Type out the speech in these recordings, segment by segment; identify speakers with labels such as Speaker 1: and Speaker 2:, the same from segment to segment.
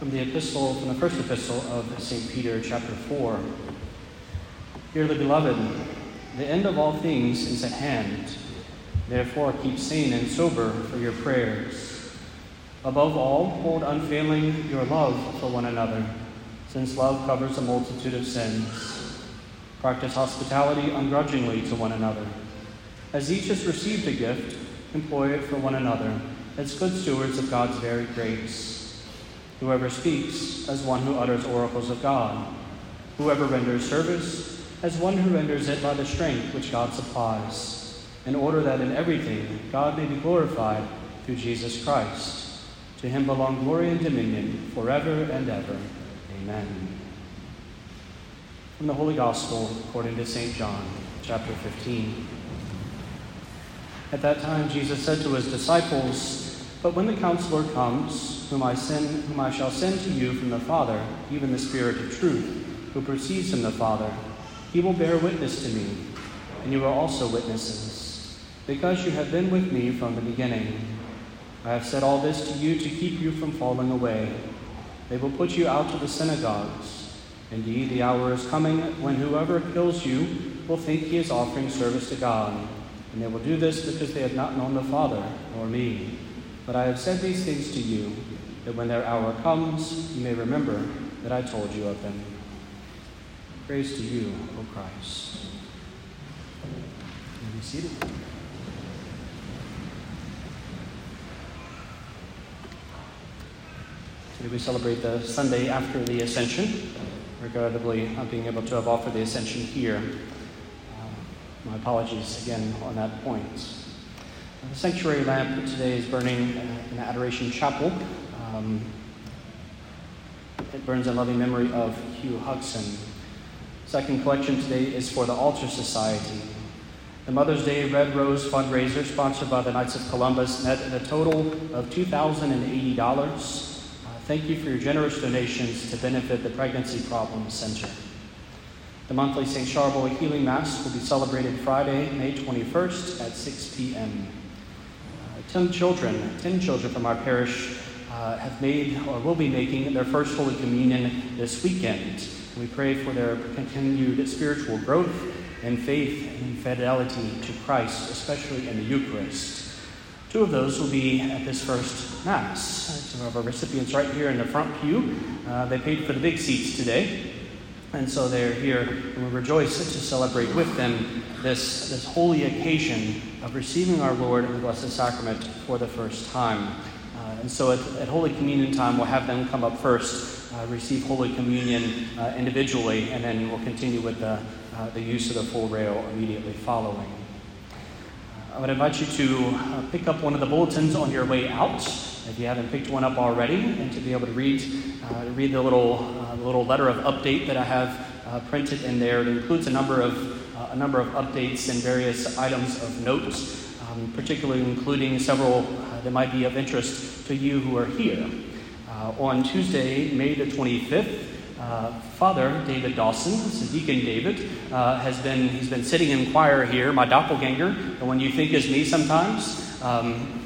Speaker 1: from the epistle, from the first epistle of St. Peter, chapter 4. Dearly beloved, the end of all things is at hand. Therefore, keep sane and sober for your prayers. Above all, hold unfailing your love for one another, since love covers a multitude of sins. Practice hospitality ungrudgingly to one another. As each has received a gift, employ it for one another, as good stewards of God's very grace. Whoever speaks, as one who utters oracles of God. Whoever renders service, as one who renders it by the strength which God supplies in order that in everything God may be glorified through Jesus Christ. To him belong glory and dominion forever and ever. Amen. From the Holy Gospel according to St. John, chapter 15. At that time Jesus said to his disciples, But when the counselor comes, whom I send whom I shall send to you from the Father, even the Spirit of truth, who proceeds from the Father, he will bear witness to me, and you are also witnesses because you have been with me from the beginning. I have said all this to you to keep you from falling away. They will put you out to the synagogues. Indeed, the hour is coming when whoever kills you will think he is offering service to God. And they will do this because they have not known the Father nor me. But I have said these things to you, that when their hour comes, you may remember that I told you of them. Praise to you, O Christ. You be seated. Today we celebrate the Sunday after the Ascension, regrettably not being able to have offered the Ascension here. Uh, my apologies again on that point. The sanctuary lamp today is burning in the Adoration Chapel. Um, it burns in loving memory of Hugh Hudson. Second collection today is for the Altar Society. The Mother's Day Red Rose fundraiser, sponsored by the Knights of Columbus, net a total of $2,080. Thank you for your generous donations to benefit the Pregnancy Problems Center. The monthly St. Charbel Healing Mass will be celebrated Friday, May 21st at 6 p.m. Ten children, ten children from our parish uh, have made or will be making their first Holy Communion this weekend. We pray for their continued spiritual growth and faith and fidelity to Christ, especially in the Eucharist. Two of those will be at this first Mass. Some of our recipients right here in the front pew. Uh, they paid for the big seats today, and so they're here, and we rejoice to celebrate with them this, this holy occasion of receiving our Lord in the Blessed Sacrament for the first time. Uh, and so at, at, Holy Communion time, we'll have them come up first, uh, receive Holy Communion uh, individually, and then we'll continue with the, uh, the use of the full rail immediately following. I would invite you to uh, pick up one of the bulletins on your way out, if you haven't picked one up already, and to be able to read, uh, read the little, uh, little letter of update that I have uh, printed in there. It includes a number of, uh, a number of updates and various items of note, um, particularly including several uh, that might be of interest to you who are here. on Tuesday, May the 25th, uh, Father David Dawson, Deacon David, uh, has been he's been sitting in choir here, my doppelganger, the one you think is me sometimes, um,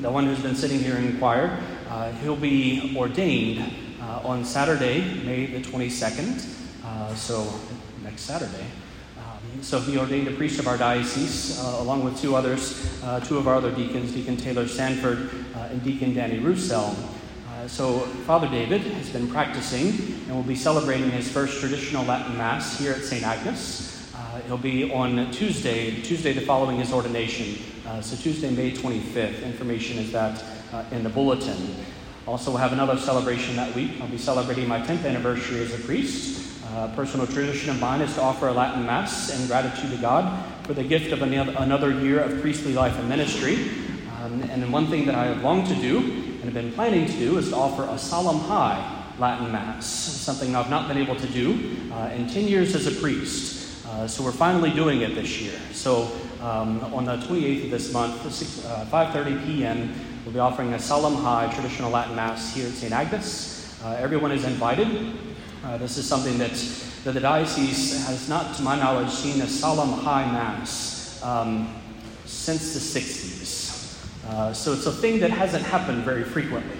Speaker 1: the one who's been sitting here in choir. Uh, he'll be ordained uh, on Saturday, May the 22nd, uh, so next Saturday. So he ordained a priest of our diocese, uh, along with two others, two of our other deacons, Deacon Taylor Sanford and Deacon Danny Roussel so Father David has been practicing and will be celebrating his first traditional Latin Mass here at St. Agnes. Uh, it'll be on Tuesday, Tuesday the following his ordination. Uh, so Tuesday, May 25th. Information is that uh, in the bulletin. Also, we'll have another celebration that week. I'll be celebrating my 10th anniversary as a priest. Uh, personal tradition of mine is to offer a Latin Mass in gratitude to God for the gift of another year of priestly life and ministry. Um, and one thing that I have longed to do and have been planning to do is to offer a solemn high Latin Mass, something I've not been able to do uh, in 10 years as a priest. Uh, so we're finally doing it this year. So um, on the 28th of this month, 5.30 uh, p.m., we'll be offering a solemn high traditional Latin Mass here at St. Agnes. Uh, everyone is invited. Uh, this is something that, that the diocese has not, to my knowledge, seen a solemn high Mass um, since the 60s. Uh, so it's a thing that hasn't happened very frequently.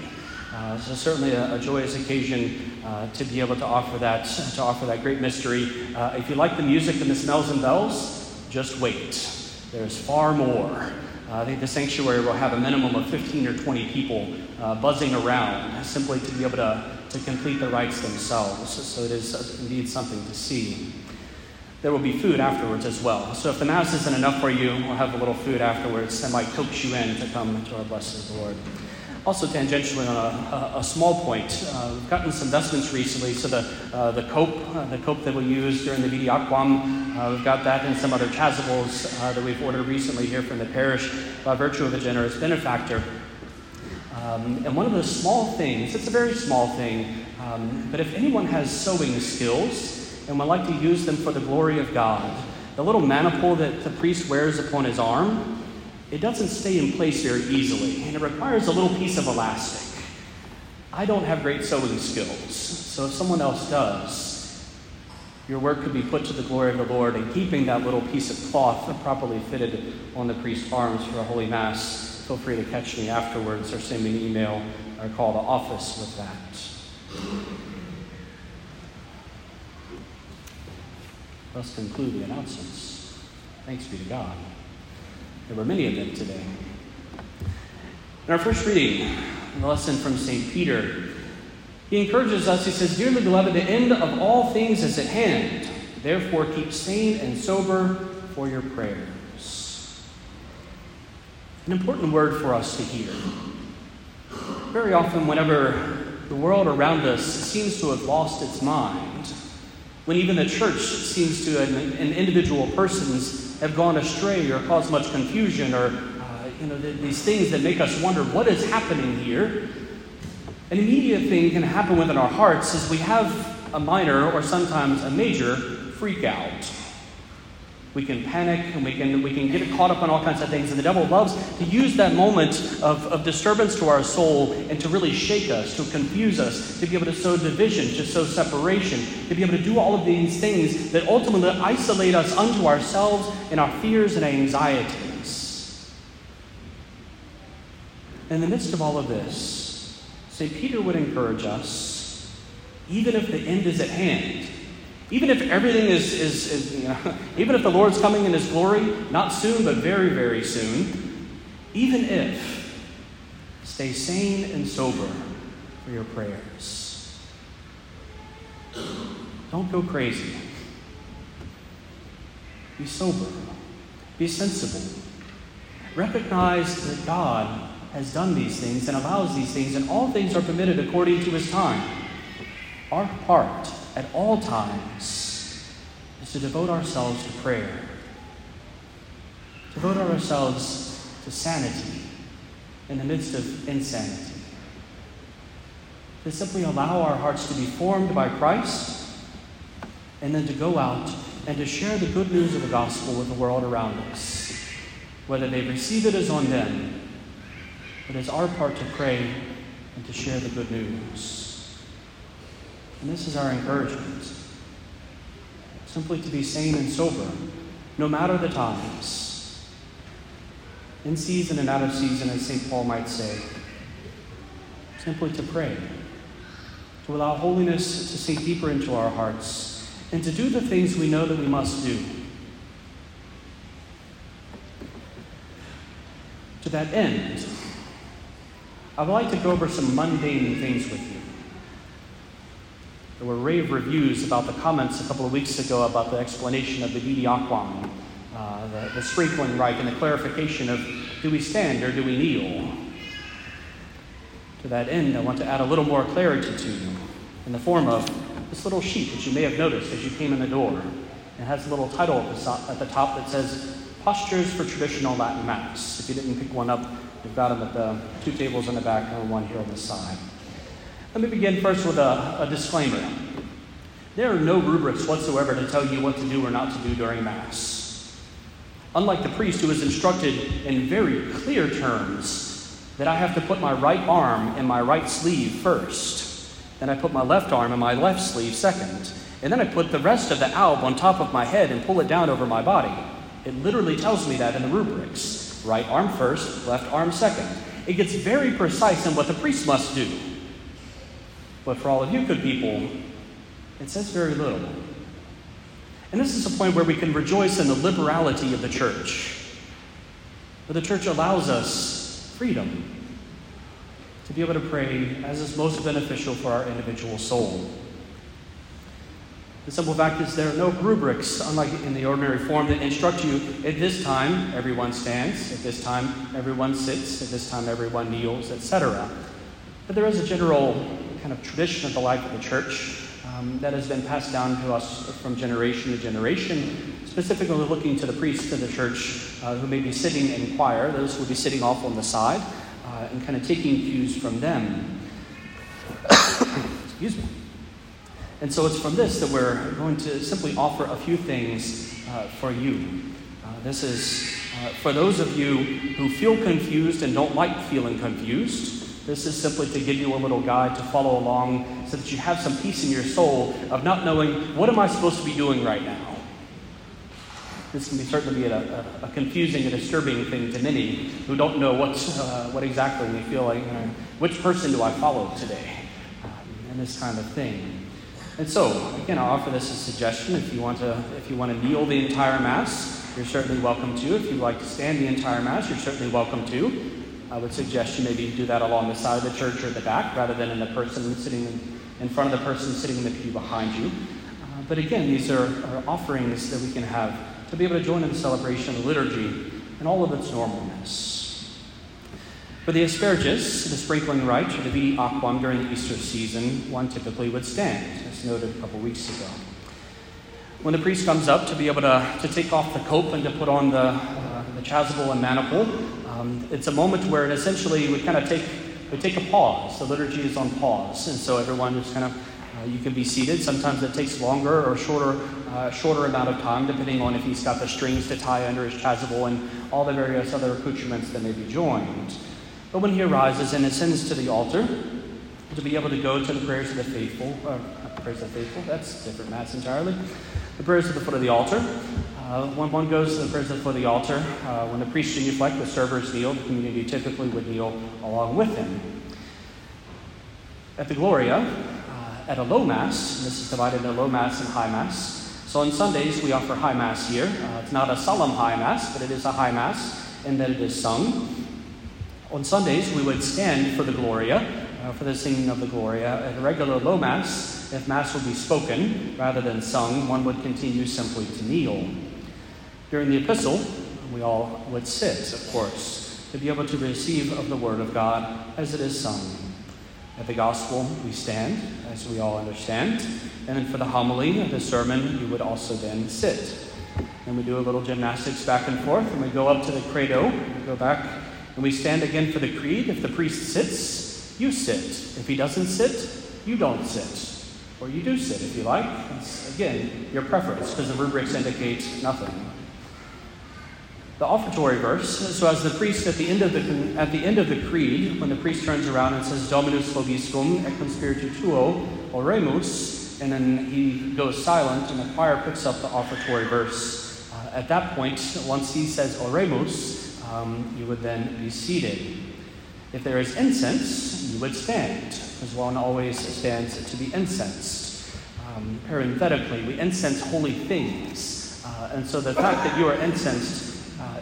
Speaker 1: Uh, so certainly a, a joyous occasion uh, to be able to offer that to offer that great mystery. Uh, if you like the music and the smells and bells, just wait. There's far more. Uh, I think the sanctuary will have a minimum of 15 or 20 people buzzing around simply to be able to, to complete the rites themselves. So it is indeed something to see. There will be food afterwards as well. So if the Mass isn't enough for you, we'll have a little food afterwards that might coax you in to come to our blessed Lord. Also, tangentially, on a, a, a small point, uh, we've gotten some vestments recently. So the uh, the cope, uh, the cope that we use during the Vidi Aquam, uh, we've got that and some other chasubles uh, that we've ordered recently here from the parish by virtue of a generous benefactor. Um, and one of those small things, it's a very small thing, um, but if anyone has sewing skills and would like to use them for the glory of God, the little maniple that the priest wears upon his arm, it doesn't stay in place very easily, and it requires a little piece of elastic. I don't have great sewing skills, so if someone else does, your work could be put to the glory of the Lord in keeping that little piece of cloth properly fitted on the priest's arms for a Holy Mass. Feel free to catch me afterwards or send me an email or call the office with that. Let's conclude the announcements. Thanks be to God. There were many of them today. In our first reading, the lesson from St. Peter, he encourages us, he says, Dearly beloved, the end of all things is at hand. Therefore, keep sane and sober for your prayers. An important word for us to hear. Very often, whenever the world around us seems to have lost its mind, when even the church seems to, and individual persons have gone astray or caused much confusion or uh, you know, these things that make us wonder what is happening here. An immediate thing can happen within our hearts is we have a minor or sometimes a major freak out. We can panic and we can, we can get caught up on all kinds of things. And the devil loves to use that moment of, of disturbance to our soul and to really shake us, to confuse us, to be able to sow division, to sow separation, to be able to do all of these things that ultimately isolate us unto ourselves and our fears and anxieties. In the midst of all of this, St. Peter would encourage us, even if the end is at hand, even if everything is, is, is you know, even if the Lord's coming in His glory, not soon, but very, very soon, even if, stay sane and sober for your prayers. Don't go crazy. Be sober. Be sensible. Recognize that God has done these things and allows these things, and all things are permitted according to His time. Our part at all times is to devote ourselves to prayer, devote ourselves to sanity in the midst of insanity, to simply allow our hearts to be formed by Christ, and then to go out and to share the good news of the gospel with the world around us. Whether they receive it is on them, but it's our part to pray and to share the good news. And this is our encouragement simply to be sane and sober, no matter the times, in season and out of season, as St. Paul might say. Simply to pray, to allow holiness to sink deeper into our hearts, and to do the things we know that we must do. To that end, I would like to go over some mundane things with you. There were rave reviews about the comments a couple of weeks ago about the explanation of the Vidi Aquam, uh, the, the sprinkling rite, and the clarification of do we stand or do we kneel? To that end, I want to add a little more clarity to you in the form of this little sheet that you may have noticed as you came in the door. It has a little title at the top that says Postures for Traditional Latin Mass. If you didn't pick one up, you've got them at the two tables in the back and one here on the side. Let me begin first with a, a disclaimer. There are no rubrics whatsoever to tell you what to do or not to do during Mass. Unlike the priest who is instructed in very clear terms that I have to put my right arm in my right sleeve first, then I put my left arm in my left sleeve second, and then I put the rest of the alb on top of my head and pull it down over my body. It literally tells me that in the rubrics right arm first, left arm second. It gets very precise in what the priest must do. But for all of you good people, it says very little. And this is a point where we can rejoice in the liberality of the church. Where the church allows us freedom to be able to pray as is most beneficial for our individual soul. The simple fact is there are no rubrics, unlike in the ordinary form, that instruct you at this time everyone stands, at this time everyone sits, at this time everyone kneels, etc. But there is a general kind of tradition of the life of the church um, that has been passed down to us from generation to generation, specifically looking to the priests of the church uh, who may be sitting in choir, those who will be sitting off on the side, uh, and kind of taking cues from them. Excuse me. And so it's from this that we're going to simply offer a few things uh, for you. Uh, this is uh, for those of you who feel confused and don't like feeling confused. This is simply to give you a little guide to follow along so that you have some peace in your soul of not knowing what am I supposed to be doing right now. This can be certainly be a, a, a confusing and disturbing thing to many who don't know what, uh, what exactly they feel like. Which person do I follow today? Um, and this kind of thing. And so, again, I'll offer this as a suggestion. If you want to, if you want to kneel the entire Mass, you're certainly welcome to. If you'd like to stand the entire Mass, you're certainly welcome to. I would suggest you maybe do that along the side of the church or the back rather than in the person sitting in, front of the person sitting in the pew behind you. Uh, but again, these are, are offerings that we can have to be able to join in the celebration of the liturgy in all of its normalness. For the Asperges, the sprinkling rite, or the vidi aquam during the Easter season, one typically would stand, as noted a couple weeks ago. When the priest comes up to be able to, to take off the cope and to put on the, uh, the chasuble and maniple, um, it's a moment where essentially we kind of take, would take a pause. The liturgy is on pause, and so everyone is kind of, uh, you can be seated. Sometimes it takes longer or shorter, uh, shorter amount of time, depending on if he's got the strings to tie under his chasuble and all the various other accoutrements that may be joined. But when he arises and ascends to the altar, to be able to go to the prayers of the faithful, uh, prayers of the faithful, that's different mass entirely. The prayers at the foot of the altar. Uh, when one goes to the foot of the altar, uh, when the priest genuflect, the servers kneel, the community typically would kneel along with him. At the Gloria, uh, at a low mass, this is divided into low mass and high mass. So on Sundays, we offer high mass here. Uh, it's not a solemn high mass, but it is a high mass, and then it is sung. On Sundays, we would stand for the Gloria, uh, for the singing of the Gloria. At a regular low Mass, if Mass would be spoken rather than sung, one would continue simply to kneel. During the Epistle, we all would sit, of course, to be able to receive of the Word of God as it is sung. At the Gospel, we stand, as we all understand. And then for the homily, the sermon, you would also then sit. And we do a little gymnastics back and forth, and we go up to the credo, we go back and we stand again for the creed. If the priest sits, you sit. If he doesn't sit, you don't sit. Or you do sit if you like. It's, again, your preference, because the rubrics indicate nothing. The offertory verse, so as the priest at the end of the, at the, end of the creed, when the priest turns around and says, Dominus vobiscum et spiritu tuo oremus, and then he goes silent and the choir picks up the offertory verse. Uh, at that point, once he says oremus, um, you would then be seated. If there is incense, you would stand, as one always stands to be incensed. Um, parenthetically, we incense holy things. Uh, and so the fact that you are incensed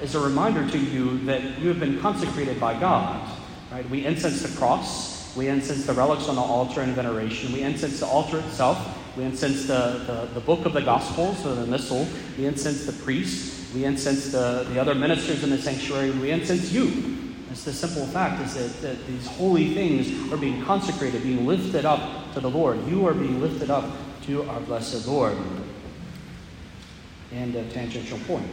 Speaker 1: is a reminder to you that you have been consecrated by God. Right? We incense the cross, we incense the relics on the altar in veneration, we incense the altar itself, we incense the, the, the book of the Gospels or the Missal, we incense the priest, we incense the, the other ministers in the sanctuary. We incense you. It's the simple fact is that, that these holy things are being consecrated, being lifted up to the Lord. You are being lifted up to our blessed Lord. And a tangential point.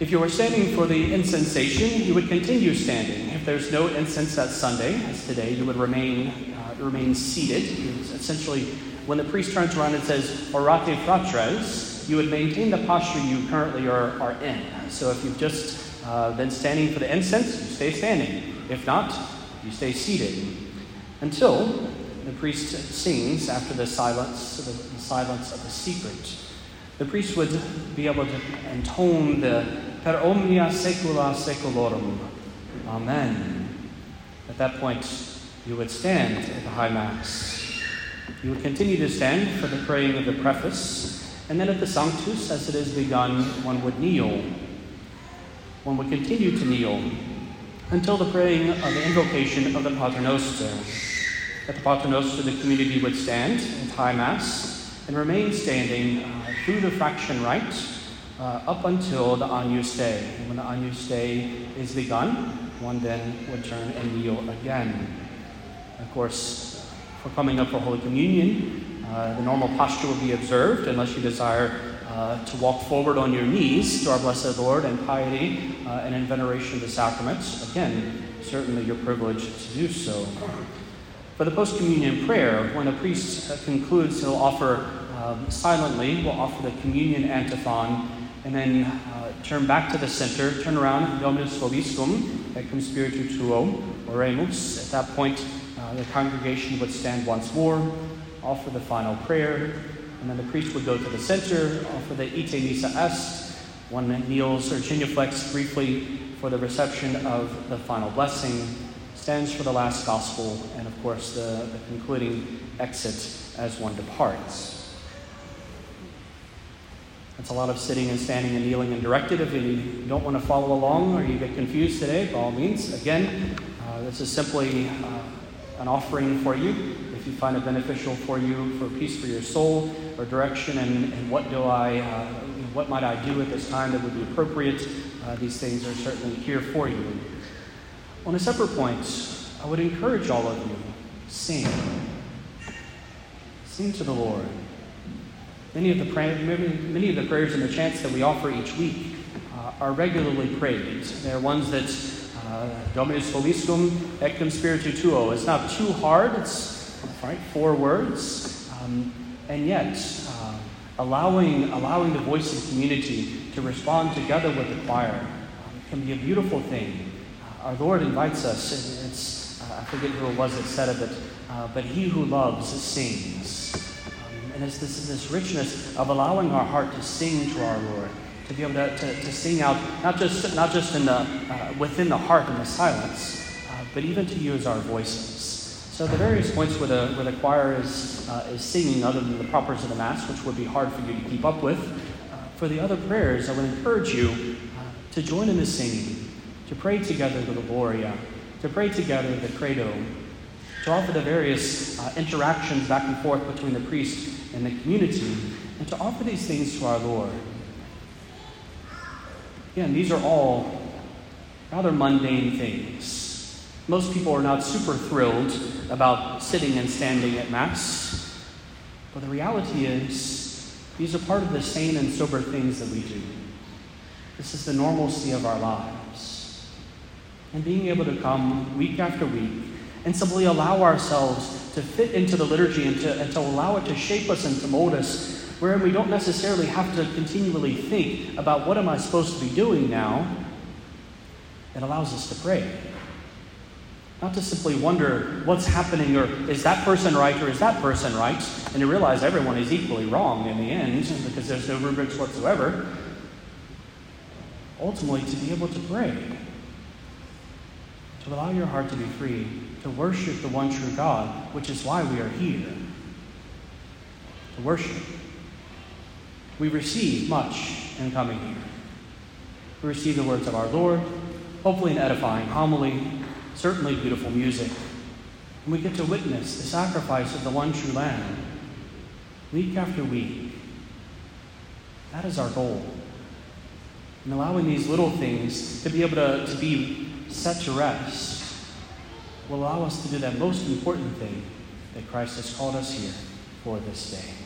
Speaker 1: If you were standing for the incensation, you would continue standing. If there's no incense that Sunday, as today, you would remain, uh, remain seated. Essentially, when the priest turns around and says, Orate fratres, you would maintain the posture you currently are, are in. So if you've just uh, been standing for the incense, you stay standing. If not, you stay seated until the priest sings after the silence, the, the silence of the secret. The priest would be able to intone the per omnia saecula saeculorum. Amen. At that point, you would stand at the high mass. You would continue to stand for the praying of the preface, and then at the Sanctus, as it is begun, one would kneel. One would continue to kneel until the praying of the invocation of the Paternoster. At the Paternoster, the community would stand in High Mass and remain standing through the fraction rite uh, up until the Dei. And when the Agnus Dei is begun, one then would turn and kneel again. Of course, for coming up for Holy Communion, uh, the normal posture will be observed unless you desire uh, to walk forward on your knees to our blessed Lord in piety uh, and in veneration of the sacraments. Again, certainly your privilege to do so. For the post communion prayer, when a priest concludes, he'll offer um, silently, will offer the communion antiphon, and then uh, turn back to the center, turn around, Dominus Vobiscum, et cum spiritu tuo, oremus. At that point, uh, the congregation would stand once more, offer the final prayer, and then the priest would go to the center, offer the Ite Missa Est. One kneels or genuflects briefly for the reception of the final blessing, stands for the last gospel, and of course the, the concluding exit as one departs. That's a lot of sitting and standing and kneeling and directed. If you don't want to follow along or you get confused today, by all means, again, uh, this is simply uh, an offering for you if you find it beneficial for you for peace for your soul or direction and, and what do I, uh, what might I do at this time that would be appropriate. Uh, these things are certainly here for you. On a separate point, I would encourage all of you sing. Sing to the Lord. Many of the, many of the prayers and the chants that we offer each week uh, are regularly prayed. They're ones that uh, Dominus Vobiscum et cum spiritu tuo. It's not too hard. It's right, four words. Um, and yet, uh, allowing, allowing the voice of the community to respond together with the choir um, can be a beautiful thing. Uh, our Lord invites us. It's, uh, I forget who it was that said it, uh, but he who loves sings. And it's this, this richness of allowing our heart to sing to our Lord to be able to, to, to sing out, not just, not just in the, uh, within the heart in the silence, uh, but even to use our voices. So the various points where the, where the choir is, uh, is singing, other than the propers of the Mass, which would be hard for you to keep up with, uh, for the other prayers, I would encourage you uh, to join in the singing, to pray together the Gloria, to pray together the Credo, to offer the various uh, interactions back and forth between the priest and the community, and to offer these things to our Lord. Again, these are all rather mundane things. Most people are not super thrilled about sitting and standing at Mass, but the reality is, these are part of the sane and sober things that we do. This is the normalcy of our lives. And being able to come week after week and simply allow ourselves to fit into the liturgy and to, and to allow it to shape us and to mold us wherein we don't necessarily have to continually think about what am I supposed to be doing now. It allows us to pray. Not to simply wonder what's happening or is that person right or is that person right, and to realize everyone is equally wrong in the end because there's no rubrics whatsoever. Ultimately, to be able to pray, to allow your heart to be free, to worship the one true God, which is why we are here. To worship. We receive much in coming here. We receive the words of our Lord, hopefully an edifying homily, certainly beautiful music. And we get to witness the sacrifice of the one true Lamb week after week. That is our goal. And allowing these little things to be able to, to be to rest will allow us to do that most important thing that Christ has called us here for this day.